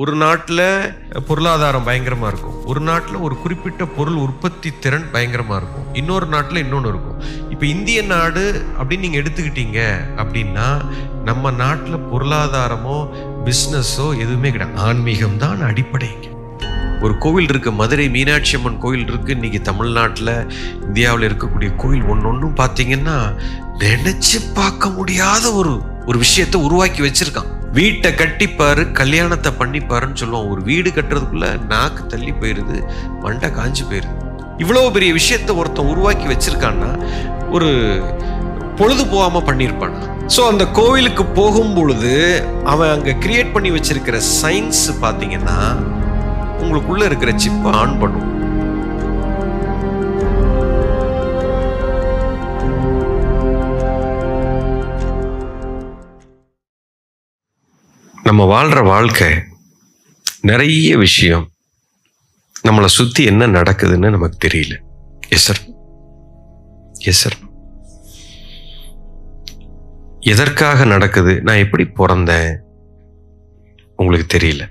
ஒரு நாட்டில் பொருளாதாரம் பயங்கரமா இருக்கும். ஒரு நாட்டில் ஒரு குறிப்பிட்ட பொருள் உற்பத்தி திறன் பயங்கரமா இருக்கும். இன்னொரு நாட்டில் இன்னொன்று இருக்கும். இப்போ இந்திய நாடு அப்படின்னு நீங்கள் எடுத்துக்கிட்டீங்க அப்படின்னா நம்ம நாட்டில் பொருளாதாரமோ பிஸ்னஸோ எதுவுமே கிடையாது. ஆன்மீகம் தான் அடிப்படைங்க ஒரு கோவில் இருக்கு மதுரை மீனாட்சி அம்மன் கோவில் இருக்கு. இன்னைக்கு தமிழ்நாட்டில் இந்தியாவில் இருக்கக்கூடிய கோவில் ஒன்று ஒன்றும் பார்த்தீங்கன்னா நினைச்சு பார்க்க முடியாத ஒரு ஒரு விஷயத்தை உருவாக்கி வச்சிருக்கான். வீட்டை கட்டிப்பாரு கல்யாணத்தை பண்ணிப்பாருன்னு சொல்லுவோம். ஒரு வீடு கட்டுறதுக்குள்ள நாக்கு தள்ளி போயிருது மண்டை காஞ்சு போயிருது. இவ்வளவு பெரிய விஷயத்தை ஒருத்தன் உருவாக்கி வச்சிருக்கான்னா ஒரு பொழுது போகாம பண்ணியிருப்பான்? ஸோ அந்த கோவிலுக்கு போகும் பொழுது அவன் அங்கே கிரியேட் பண்ணி வச்சிருக்கிற சயின்ஸ் பார்த்தீங்கன்னா உங்களுக்குள்ள இருக்கிற சிப்பை ஆன் பண்ணும். நம்ம வாழ்க்கை நிறைய விஷயம் நம்மளை சுற்றி என்ன நடக்குதுன்னு நமக்கு தெரியல. எஸ் சார் எஸ் சார் எதற்காக நடக்குது? நான் எப்படி பிறந்தேன்? உங்களுக்கு தெரியல.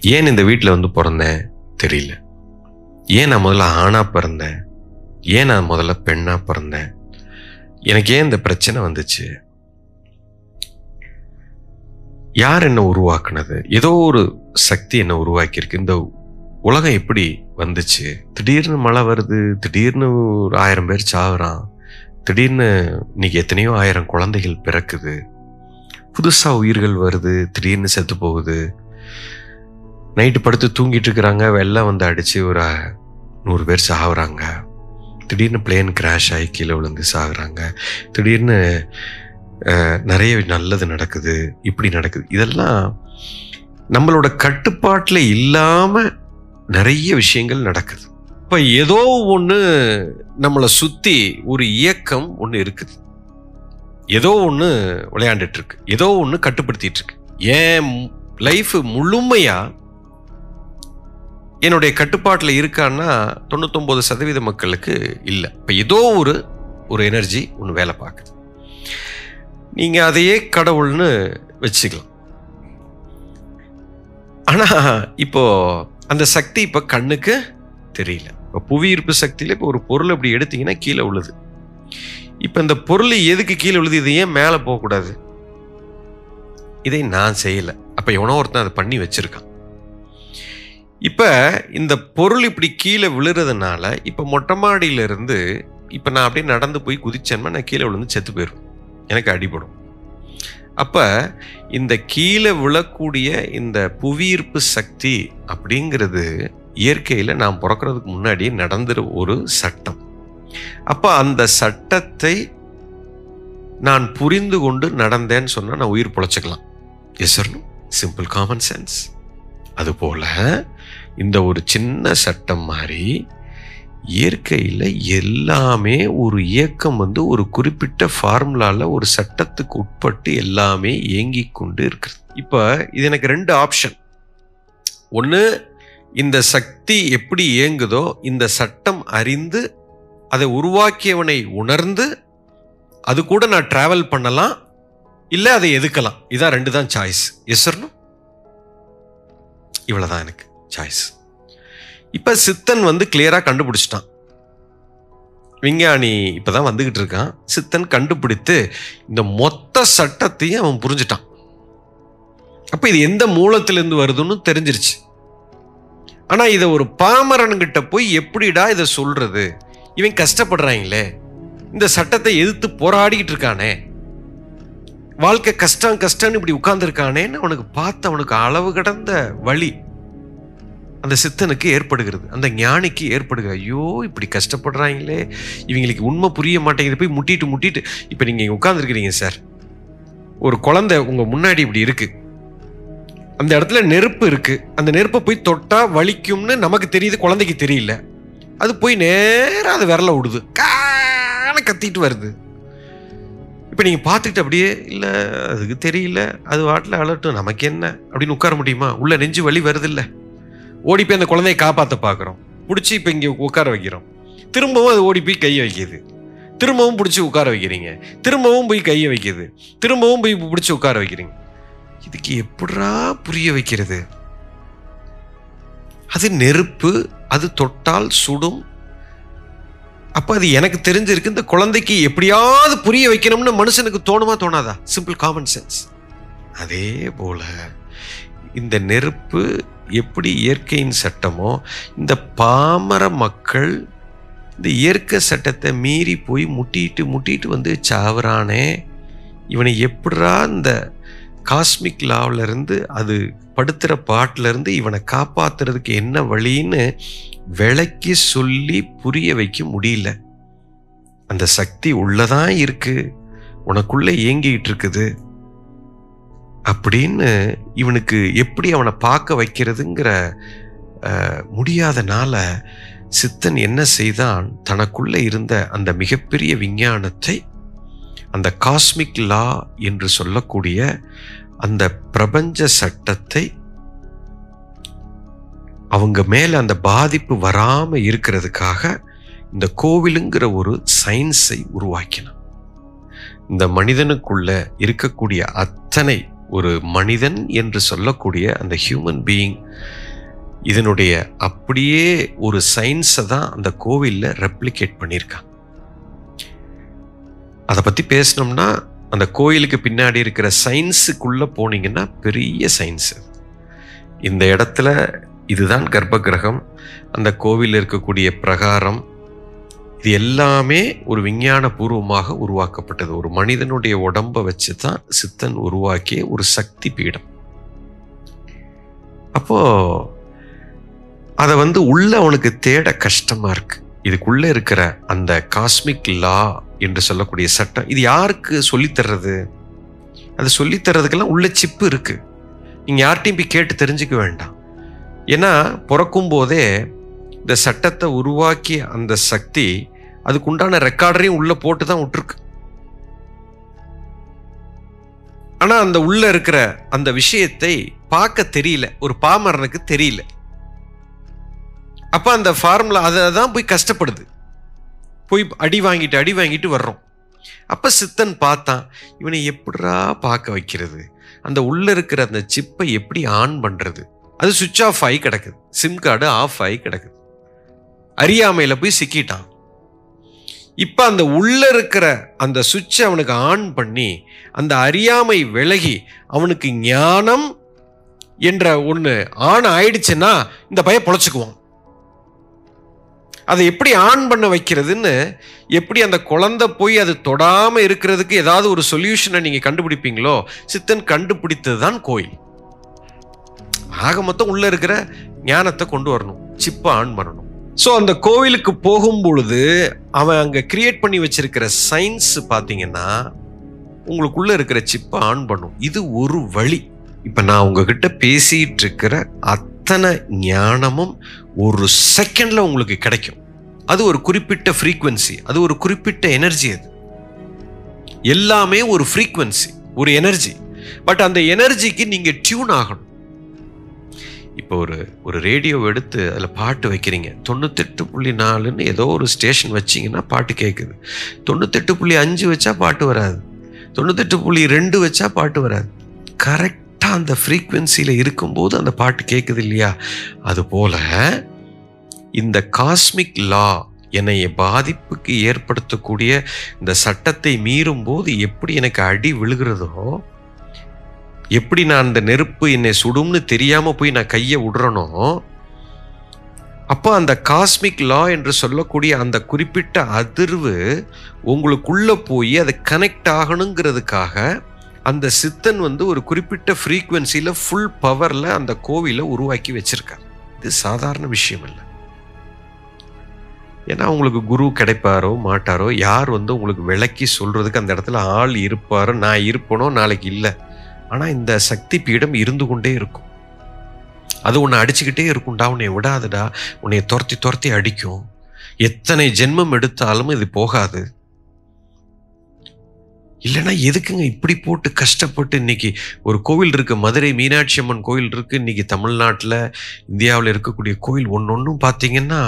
ஏன் இந்த வீட்டில் வந்து பிறந்தேன்? தெரியல. ஏன் நான் முதல்ல ஆணாக பிறந்தேன்? ஏன் நான் முதல்ல பெண்ணாக பிறந்தேன்? எனக்கு ஏன் இந்த பிரச்சனை வந்துச்சு? யார் என்ன உருவாக்குனது? ஏதோ ஒரு சக்தி என்ன உருவாக்கியிருக்கு. இந்த உலகம் எப்படி வந்துச்சு? திடீர்னு மழை வருது திடீர்னு ஒரு ஆயிரம் பேர் சாகுறான் திடீர்னு இன்னைக்கு எத்தனையோ ஆயிரம் குழந்தைகள் பிறக்குது புதுசாக உயிர்கள் வருது திடீர்னு செத்து போகுது. நைட்டு படுத்து தூங்கிட்டு இருக்கிறாங்க வெள்ளம் வந்து அடித்து ஒரு நூறு பேர் சாகுறாங்க. திடீர்னு பிளேன் கிராஷ் ஆகி கீழே விழுந்து சாகுறாங்க. திடீர்னு நிறைய நல்லது நடக்குது இப்படி நடக்குது. இதெல்லாம் நம்மளோட கட்டுப்பாட்டில் இல்லாமல் நிறைய விஷயங்கள் நடக்குது. இப்போ ஏதோ ஒன்று நம்மளை சுற்றி ஒரு இயக்கம் ஒன்று இருக்குது. ஏதோ ஒன்று விளையாண்டுட்டு இருக்கு ஏதோ ஒன்று கட்டுப்படுத்திட்டு இருக்கு ஏன் லைஃப் முழுமையாக என்னுடைய கட்டுப்பாட்டில் இருக்கான்னா தொண்ணூத்தொம்பது சதவீத மக்களுக்கு இல்லை. இப்போ ஏதோ ஒரு ஒரு எனர்ஜி ஒன்று வேலை பார்க்குது. நீங்கள் அதையே கடவுள்னு வச்சுக்கலாம். ஆனால் இப்போ அந்த சக்தி இப்போ கண்ணுக்கு தெரியல. இப்போ புவியீர்ப்பு சக்தியில் இப்போ ஒரு பொருள் அப்படி எடுத்தீங்கன்னா கீழே உழுது இப்போ இந்த பொருள் எதுக்கு கீழே உழுது இது ஏன் மேலே போகக்கூடாது இதை நான் செய்யலை. அப்போ எவனோ ஒருத்தன் அதை பண்ணி வச்சிருக்கான். இப்போ இந்த பொருள் இப்படி கீழே விழுறதுனால இப்போ மொட்டை மாடியில இருந்து இப்போ நான் அப்படியே நடந்து போய் குதிச்சேன்னா நான் கீழே விழுந்து செத்து போயிடும் எனக்கு அடிபடும். அப்போ இந்த கீழே விழக்கூடிய இந்த புவியீர்ப்பு சக்தி அப்படிங்கிறது இயற்கையில் நான் பிறக்கிறதுக்கு முன்னாடி நடந்துரு ஒரு சட்டம். அப்போ அந்த சட்டத்தை நான் புரிந்து கொண்டு நடந்தேன்னு சொன்னால் நான் உயிர் பொழைச்சிக்கலாம். எஸ் சிம்பிள் காமன் சென்ஸ் அதுபோல் இந்த ஒரு சின்ன சட்டம் மாதிரி இயற்கையில் எல்லாமே ஒரு இயக்கம் வந்து ஒரு குறிப்பிட்ட ஃபார்முலாவில் ஒரு சட்டத்துக்கு உட்பட்டு எல்லாமே இயங்கி கொண்டு இருக்கிறது. இப்போ இது எனக்கு ரெண்டு ஆப்ஷன் ஒன்று இந்த சக்தி எப்படி இயங்குதோ இந்த சட்டம் அறிந்து அதை உருவாக்கியவனை உணர்ந்து அது கூட நான் ட்ராவல் பண்ணலாம் இல்லை அதை எதுக்கலாம். இதான் ரெண்டு தான் சாய்ஸ் எஸ் இவ்வளோதான் எனக்கு சாய்ஸ் இப்போ சித்தன் வந்து கிளியராக கண்டுபிடிச்சிட்டான். விஞ்ஞானி இப்போ தான் வந்துக்கிட்டு இருக்கான். சித்தன் கண்டுபிடித்து இந்த மொத்த சட்டத்தையும் அவன் புரிஞ்சுட்டான். அப்போ இது எந்த மூலத்திலேருந்து வருதுன்னு தெரிஞ்சிருச்சு. ஆனால் இதை ஒரு பாமரன்கிட்ட போய் எப்படிடா இதை சொல்கிறது இவன் கஷ்டப்படுறாங்களே. இந்த சட்டத்தை எதிர்த்து போராடிக்கிட்டு இருக்கானே. வாழ்க்கை கஷ்டம் கஷ்டம்னு இப்படி உட்கார்ந்துருக்கானேன்னு அவனுக்கு பார்த்து அவனுக்கு அளவு கடந்த வழி. அந்த சித்தனுக்கு ஏற்படுகிறது. அந்த ஞானிக்கு ஏற்படுகிறது. ஐயோ இப்படி கஷ்டப்படுறாங்களே. இவங்களுக்கு உண்மை புரிய மாட்டேங்குது. போய் முட்டிட்டு முட்டிட்டு. இப்போ நீங்கள் இங்கே உட்காந்துருக்கிறீங்க சார் ஒரு குழந்தை உங்கள் முன்னாடி இப்படி இருக்குது அந்த இடத்துல நெருப்பு இருக்குது அந்த நெருப்பை போய் தொட்டால் வலிக்கும்னு நமக்கு தெரியுது குழந்தைக்கு தெரியல. அது போய் நேராக அது விரல விடுது. கான கத்திட்டு வருது. இப்போ நீங்கள் பார்த்துக்கிட்டு அப்படியே இல்லை அதுக்கு தெரியல. அது வாட்டில் அலட்டும். நமக்கு என்ன? அப்படின்னு உட்கார முடியுமா? உள்ள நெஞ்சு வலி வருது இல்லை ஓடி போய் அந்த குழந்தையை காப்பாற்ற பார்க்குறோம். பிடிச்சி இப்போ இங்கே உட்கார வைக்கிறோம். திரும்பவும் அது ஓடி போய் கையை வைக்கிது. திரும்பவும் பிடிச்சி உட்கார வைக்கிறீங்க. திரும்பவும் போய் கையை வைக்கிது. திரும்பவும் போய் பிடிச்சி உட்கார வைக்கிறீங்க. இதுக்கு எப்படா புரிய வைக்கிறது? அது நெருப்பு அது தொட்டால் சுடும். அப்போ அது எனக்கு தெரிஞ்சிருக்கு இந்த குழந்தைக்கு எப்படியாவது புரிய வைக்கணும்னு மனுஷனுக்கு தோணுமா தோணாதா? சிம்பிள் காமன் சென்ஸ் அதே போல இந்த நெருப்பு எப்படி இயற்கையின் சட்டமோ இந்த பாமர மக்கள் இந்த இயற்கை சட்டத்தை மீறி போய் முட்டிட்டு முட்டிட்டு வந்து சாவுறானே இவனை எப்படிரா இந்த காஸ்மிக் லாவிலேருந்து அது படுத்துகிற பாட்டிலேருந்து இவனை காப்பாத்துறதுக்கு என்ன வழின்னு விளக்கி சொல்லி புரிய வைக்க முடியல. அந்த சக்தி உள்ளதான் இருக்குது உனக்குள்ளே இயங்கிட்டு இருக்குது. அப்படின்னு இவனுக்கு எப்படி அவனை பார்க்க வைக்கிறதுங்கிற முடியாதனால சித்தன் என்ன செய்தான்? தனக்குள்ளே இருந்த அந்த மிகப்பெரிய விஞ்ஞானத்தை அந்த காஸ்மிக் லா என்று சொல்லக்கூடிய அந்த பிரபஞ்ச சட்டத்தை அவங்க மேலே அந்த பாதிப்பு வராமல் இருக்கிறதுக்காக இந்த கோவிலுங்கிற ஒரு சயின்ஸை உருவாக்கினான். இந்த மனிதனுக்குள்ள இருக்கக்கூடிய அத்தனை ஒரு மனிதன் என்று சொல்லக்கூடிய அந்த ஹியூமன் பீயிங் இதனுடைய அப்படியே ஒரு சயின்ஸை தான் அந்த கோவிலில் ரெப்ளிகேட் பண்ணியிருக்காங்க அதை பற்றி பேசினோம்னா அந்த கோயிலுக்கு பின்னாடி இருக்கிற சயின்ஸுக்குள்ளே போனீங்கன்னா பெரிய சயின்ஸு இந்த இடத்துல இதுதான் கர்ப்பகிரகம் அந்த கோவிலில் இருக்கக்கூடிய பிரகாரம் இது எல்லாமே ஒரு விஞ்ஞான பூர்வமாக உருவாக்கப்பட்டது. ஒரு மனிதனுடைய உடம்பை வச்சு தான் சித்தன் உருவாக்கிய ஒரு சக்தி பீடம். அப்போ அதை வந்து உள்ள அவனுக்கு தேட கஷ்டமா இருக்கு. இதுக்குள்ள இருக்கிற அந்த காஸ்மிக் லா என்று சொல்லக்கூடிய சட்டம் இது யாருக்கு சொல்லித் தர்றது? அது சொல்லித் தர்றதுக்கெல்லாம் உள்ள சிப்பு இருக்கு. நீங்க யார்ட்டையும் போய் கேட்டு தெரிஞ்சுக்க வேண்டாம். ஏன்னா பிறக்கும் போதே இந்த சட்டத்தை உருவாக்கிய அந்த சக்தி அதுக்குண்டான ரெக்கார்டரையும் உள்ள போட்டு தான் விட்டுருக்கு. ஆனா அந்த உள்ள இருக்கிற அந்த விஷயத்தை பார்க்க தெரியல. ஒரு பாமரனுக்கு தெரியல. அப்ப அந்த ஃபார்முலா அதை தான் போய் கஷ்டப்படுது. போய் அடி வாங்கிட்டு அடி வாங்கிட்டு வர்றோம். அப்ப சித்தன் பார்த்தான் இவனை எப்படிரா பார்க்க வைக்கிறது? அந்த உள்ள இருக்கிற அந்த சிப்பை எப்படி ஆன் பண்றது? அது சுவிட்ச் ஆஃப் ஆகி கிடக்குது. சிம் கார்டு ஆஃப் ஆகி கிடக்குது. அறியாமையில போய் சிக்கிட்டான். இப்ப அந்த உள்ள இருக்கிற அந்த சுவிட்சை அவனுக்கு ஆன் பண்ணி அந்த அறியாமை விலகி அவனுக்கு ஞானம் என்ற ஒன்று ஆன் ஆயிடுச்சுன்னா இந்த பைய பொழைச்சுக்குவான். அதை எப்படி ஆன் பண்ண வைக்கிறதுன்னு எப்படி அந்த குழந்தை போய் அது தொடாமல் இருக்கிறதுக்கு ஏதாவது ஒரு சொல்யூஷனை நீங்கள் கண்டுபிடிப்பீங்களோ சித்தன் கண்டுபிடித்தது தான் கோயில். ஆக மொத்தம் உள்ளே இருக்கிற ஞானத்தை கொண்டு வரணும். சிப்பை ஆன் பண்ணணும். ஸோ அந்த கோவிலுக்கு போகும் பொழுது அவன் அங்கே கிரியேட் பண்ணி வச்சிருக்கிற சயின்ஸ் பார்த்தீங்கன்னா உங்களுக்குள்ளே இருக்கிற சிப்பை ஆன் பண்ணும். இது ஒரு வழி. இப்போ நான் உங்ககிட்ட பேசிகிட்டு இருக்கிற அத்தனை ஞானமும் ஒரு செகண்டில் உங்களுக்கு கிடைக்கும். அது ஒரு குறிப்பிட்ட ஃப்ரீக்குவென்சி அது ஒரு குறிப்பிட்ட எனர்ஜி அது. எல்லாமே ஒரு ஃப்ரீக்குவன்சி ஒரு எனர்ஜி பட் அந்த எனர்ஜிக்கு நீங்கள் டியூன் ஆகணும். இப்போ ஒரு ஒரு ரேடியோ எடுத்து அதில் பாட்டு வைக்கிறீங்க. தொண்ணூத்தெட்டு புள்ளி நாலுன்னு ஏதோ ஒரு ஸ்டேஷன் வச்சீங்கன்னா பாட்டு கேட்குது தொண்ணூத்தெட்டு புள்ளி அஞ்சு வச்சா பாட்டு வராது. தொண்ணூத்தெட்டு புள்ளி ரெண்டு வச்சா பாட்டு வராது. கரெக்டாக அந்த ஃப்ரீக்குவென்சியில் இருக்கும்போது அந்த பாட்டு கேட்குது இல்லையா? அதுபோல் இந்த காஸ்மிக் லா என்னை பாதிப்புக்கு ஏற்படுத்தக்கூடிய இந்த சட்டத்தை மீறும் போது எப்படி எனக்கு அடி விழுகிறதோ எப்படி நான் அந்த நெருப்பு என்னை சுடும்னு தெரியாமல் போய் நான் கையை விடுறனோ அப்போ அந்த காஸ்மிக் லா என்று சொல்லக்கூடிய அந்த குறிப்பிட்ட அதிர்வு உங்களுக்குள்ளே போய் அது கனெக்ட் ஆகணுங்கிறதுக்காக அந்த சித்தன் வந்து ஒரு குறிப்பிட்ட ஃப்ரீக்குவென்சியில் ஃபுல் பவரில் அந்த கோவிலை உருவாக்கி வச்சுருக்கார். இது சாதாரண விஷயம் இல்லை. ஏன்னா உங்களுக்கு குரு கிடைப்பாரோ மாட்டாரோ யார் வந்து உங்களுக்கு விளக்கி சொல்கிறதுக்கு அந்த இடத்துல ஆள் இருப்பாரோ நான் இருப்பனோ நாளைக்கு இல்லை. ஆனால் இந்த சக்தி பீடம் இருந்து கொண்டே இருக்கும். அது உன்னை அடிச்சுக்கிட்டே இருக்கும்டா உன்னை விடாதுடா உன்னை துரத்தி துரத்தி அடிக்கும். எத்தனை ஜென்மம் எடுத்தாலும் இது போகாது. இல்லைன்னா எதுக்குங்க இப்படி போட்டு கஷ்டப்பட்டு இன்னைக்கு ஒரு கோவில் இருக்கு மதுரை மீனாட்சி அம்மன் கோவில் இருக்கு இன்னைக்கு தமிழ்நாட்டில் இந்தியாவில் இருக்கக்கூடிய கோவில் ஒன்றும் பார்த்தீங்கன்னா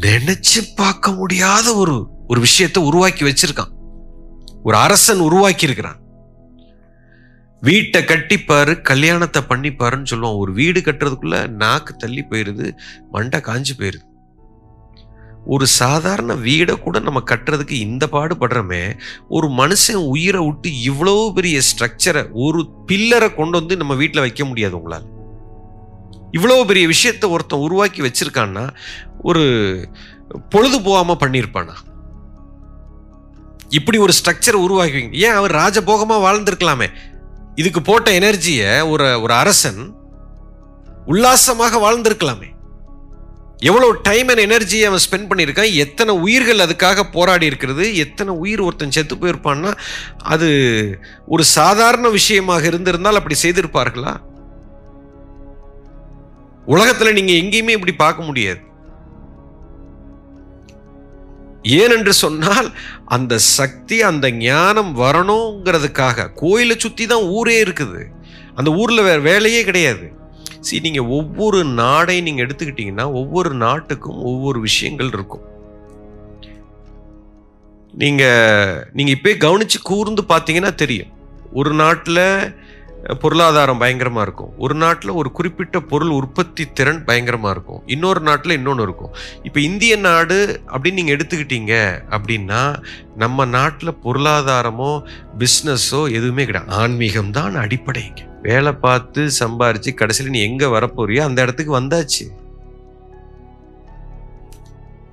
நினச்சி பார்க்க முடியாத ஒரு ஒரு விஷயத்தை உருவாக்கி வச்சிருக்கான். ஒரு அரசன் உருவாக்கி இருக்கிறான் வீட்டை கட்டிப்பாரு கல்யாணத்தை பண்ணிப்பாருன்னு சொல்லுவோம் ஒரு வீடு கட்டுறதுக்குள்ள நாக்கு தள்ளி போயிருது மண்டை காஞ்சு போயிருது. ஒரு சாதாரண வீடை கூட நம்ம கட்டுறதுக்கு இந்த பாடுபடுறோமே ஒரு மனுஷன் உயிரை விட்டு இவ்வளோ பெரிய ஸ்ட்ரக்சரை ஒரு பில்லரை கொண்டு வந்து நம்ம வீட்டில் வைக்க முடியாது உங்களால். இவ்வளோ பெரிய விஷயத்தை ஒருத்தன் உருவாக்கி வச்சிருக்கான்னா ஒரு பொழுது போகாமல் பண்ணியிருப்பானா? இப்படி ஒரு ஸ்ட்ரக்சரை உருவாக்குவீங்க ஏன் அவர் ராஜபோகமாக வாழ்ந்திருக்கலாமே? இதுக்கு போட்ட எனர்ஜியை ஒரு ஒரு அரசன் உல்லாசமாக வாழ்ந்திருக்கலாமே. எவ்வளவு டைம் அண்ட் எனர்ஜியை அவன் ஸ்பெண்ட் பண்ணியிருக்கான் எத்தனை உயிர்கள் அதுக்காக போராடி இருக்கிறது எத்தனை உயிர் ஒருத்தன் செத்து போயிருப்பான்னா அது ஒரு சாதாரண விஷயமாக இருந்திருந்தால் அப்படி செய்திருப்பார்களா? உலகத்தில் நீங்கள் எங்கேயுமே இப்படி பார்க்க முடியாது. ஏனென்று சொன்னால் அந்த சக்தி அந்த ஞானம் வரணுங்கிறதுக்காக கோயிலை சுற்றி தான் ஊரே இருக்குது. அந்த ஊரில் வேறு வேலையே கிடையாது. சரி நீங்கள் ஒவ்வொரு நாடை நீங்கள் எடுத்துக்கிட்டீங்கன்னா ஒவ்வொரு நாட்டுக்கும் ஒவ்வொரு விஷயங்கள் இருக்கும். நீங்கள் நீங்கள் இப்போ கவனித்து கூர்ந்து பார்த்தீங்கன்னா தெரியும். ஒரு நாட்டில் பொருளாதாரம் பயங்கரமா இருக்கும். ஒரு நாட்டில் ஒரு குறிப்பிட்ட பொருள் உற்பத்தி திறன் பயங்கரமா இருக்கும். இன்னொரு நாட்டில் இன்னொன்று இருக்கும். இப்போ இந்திய நாடு அப்படின்னு நீங்கள் எடுத்துக்கிட்டீங்க அப்படின்னா நம்ம நாட்டில் பொருளாதாரமோ பிஸ்னஸோ எதுவுமே கிடையாது. ஆன்மீகம் தான் அடிப்படைங்க வேலை பார்த்து சம்பாரிச்சு கடைசியில் நீ எங்கே வரப்போறியோ அந்த இடத்துக்கு வந்தாச்சு.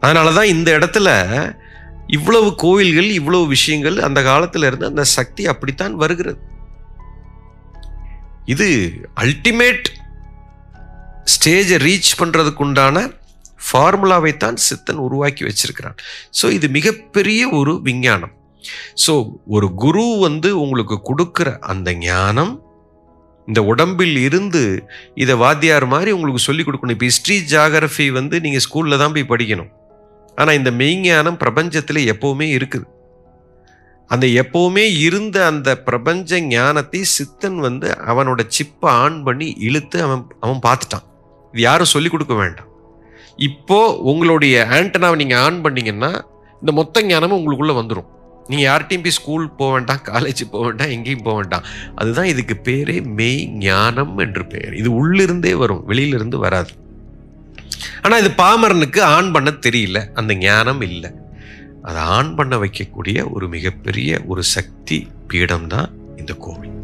அதனாலதான் இந்த இடத்துல இவ்வளவு கோயில்கள் இவ்வளவு விஷயங்கள் அந்த காலத்தில் இருந்து அந்த சக்தி அப்படித்தான் வருகிறது. இது அல்டிமேட் ஸ்டேஜை ரீச் பண்ணுறதுக்குண்டான ஃபார்முலாவை தான் சித்தன் உருவாக்கி வச்சிருக்கிறான். ஸோ இது மிகப்பெரிய ஒரு விஞ்ஞானம். ஸோ ஒரு குரு வந்து உங்களுக்கு கொடுக்குற அந்த ஞானம் இந்த உடம்பில் இருந்து இதை வாத்தியார் மாதிரி உங்களுக்கு சொல்லிக் கொடுக்கணும். இப்போ ஹிஸ்ட்ரி ஜாகிரஃபி வந்து நீங்கள் ஸ்கூலில் தான் போய் படிக்கணும். ஆனால் இந்த மெய்ஞானம் பிரபஞ்சத்தில் எப்போவுமே இருக்குது. அந்த எப்பவுமே இருந்த அந்த பிரபஞ்ச ஞானத்தை சித்தன் வந்து அவனோட சிப்பை ஆன் பண்ணி இழுத்து அவன் அவன் பார்த்துட்டான். இது யாரும் சொல்லிக் கொடுக்க வேண்டாம். இப்போ உங்களுடைய ஆண்டனாவை நீங்கள் ஆன் பண்ணீங்கன்னா இந்த மொத்த ஞானமும் உங்களுக்குள்ளே வந்துடும் நீங்கள் யார்கிட்டையும் போய் ஸ்கூல் போக வேண்டாம் காலேஜ் போக வேண்டாம் எங்கேயும் போக வேண்டாம். அதுதான் இதுக்கு பேரே மெய் ஞானம் என்று பெயர். இது உள்ளிருந்தே வரும் வெளியிலிருந்து வராது. ஆனால் இது பாமரனுக்கு ஆன் பண்ண தெரியல. அந்த ஞானம் இல்லை. அதை ஆன் பண்ண வைக்கக்கூடிய ஒரு மிகப்பெரிய ஒரு சக்தி பீடம் தான் இந்த கோவில்.